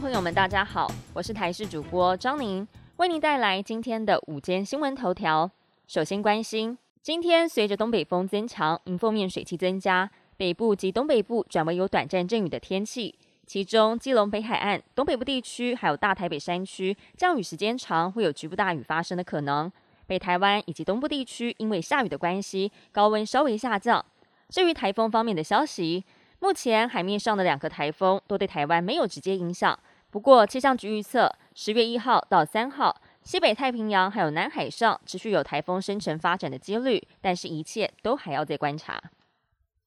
朋友们，大家好，我是台视主播张宁，为您带来今天的午间新闻头条。首先关心，今天随着东北风增强，迎风面水汽增加，北部及东北部转为有短暂阵雨的天气。其中，基隆北海岸、东北部地区还有大台北山区降雨时间长，会有局部大雨发生的可能。北台湾以及东部地区因为下雨的关系，高温稍微下降。至于台风方面的消息，目前海面上的两个台风都对台湾没有直接影响。不过，气象局预测，十月一号到三号，西北太平洋还有南海上持续有台风生成发展的几率，但是一切都还要再观察。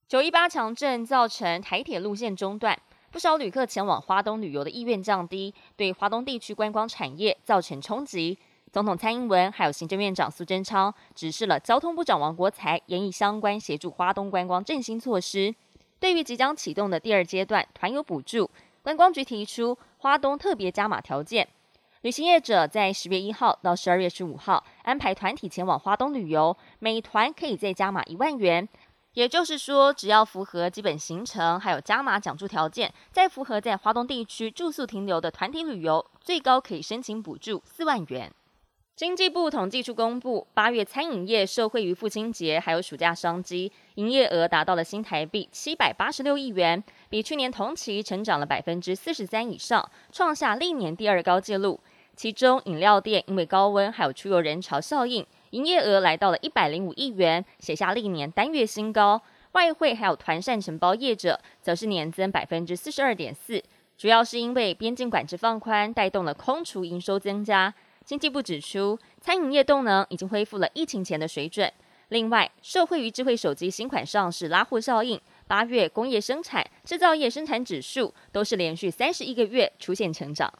九一八强震造成台铁路线中断。不少旅客前往花东旅游的意愿降低，对华东地区观光产业造成冲击。总统蔡英文还有行政院长苏贞昌指示了交通部长王国才，研议相关协助花东观光振兴措施。对于即将启动的第二阶段团游补助，观光局提出花东特别加码条件，旅行业者在十月一号到十二月十五号安排团体前往花东旅游，每团可以再加码一万元。也就是说，只要符合基本行程，还有加码奖助条件，再符合在华东地区住宿停留的团体旅游，最高可以申请补助四万元。经济部统计处公布，八月餐饮业受惠于父亲节还有暑假商机，营业额达到了新台币七百八十六亿元，比去年同期成长了百分之四十三以上，创下历年第二高纪录。其中饮料店因为高温还有出游人潮效应。营业额来到了一百零五亿元，写下历年单月新高。外汇还有团膳承包业者，则是年增百分之四十二点四，主要是因为边境管制放宽，带动了空厨营收增加。经济部指出，餐饮业动能已经恢复了疫情前的水准。另外，受惠于智慧手机新款上市拉货效应，八月工业生产、制造业生产指数都是连续三十一个月出现成长。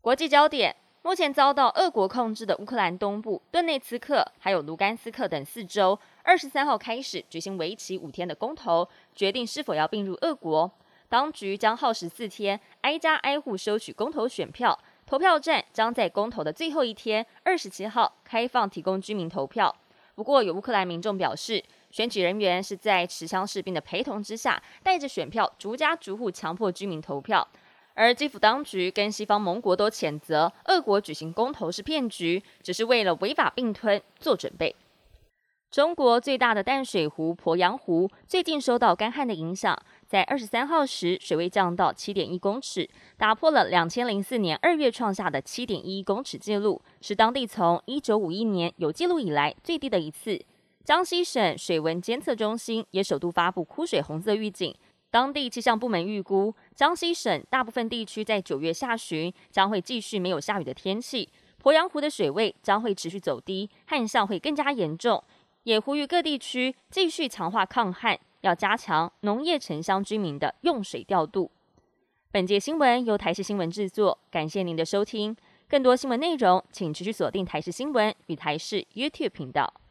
国际焦点。目前遭到俄国控制的乌克兰东部顿内茨克，还有卢甘斯克等四州，二十三号开始举行为期五天的公投，决定是否要并入俄国。当局将耗时四天，挨家挨户收取公投选票，投票站将在公投的最后一天，二十七号开放提供居民投票。不过，有乌克兰民众表示，选举人员是在持枪士兵的陪同之下，带着选票逐家逐户强迫居民投票。而基辅当局跟西方盟国都谴责俄国举行公投是骗局，只是为了违法并吞做准备。中国最大的淡水湖鄱阳湖最近受到干旱的影响，在二十三号时水位降到七点一公尺，打破了两千零四年二月创下的七点一公尺记录，是当地从一九五一年有记录以来最低的一次。江西省水文监测中心也首度发布枯水红色预警。当地气象部门预估，江西省大部分地区在九月下旬将会继续没有下雨的天气，鄱阳湖的水位将会持续走低，旱象会更加严重。也呼吁各地区继续强化抗旱，要加强农业城乡居民的用水调度。本届新闻由台视新闻制作，感谢您的收听。更多新闻内容，请持续锁定台视新闻与台视 YouTube 频道。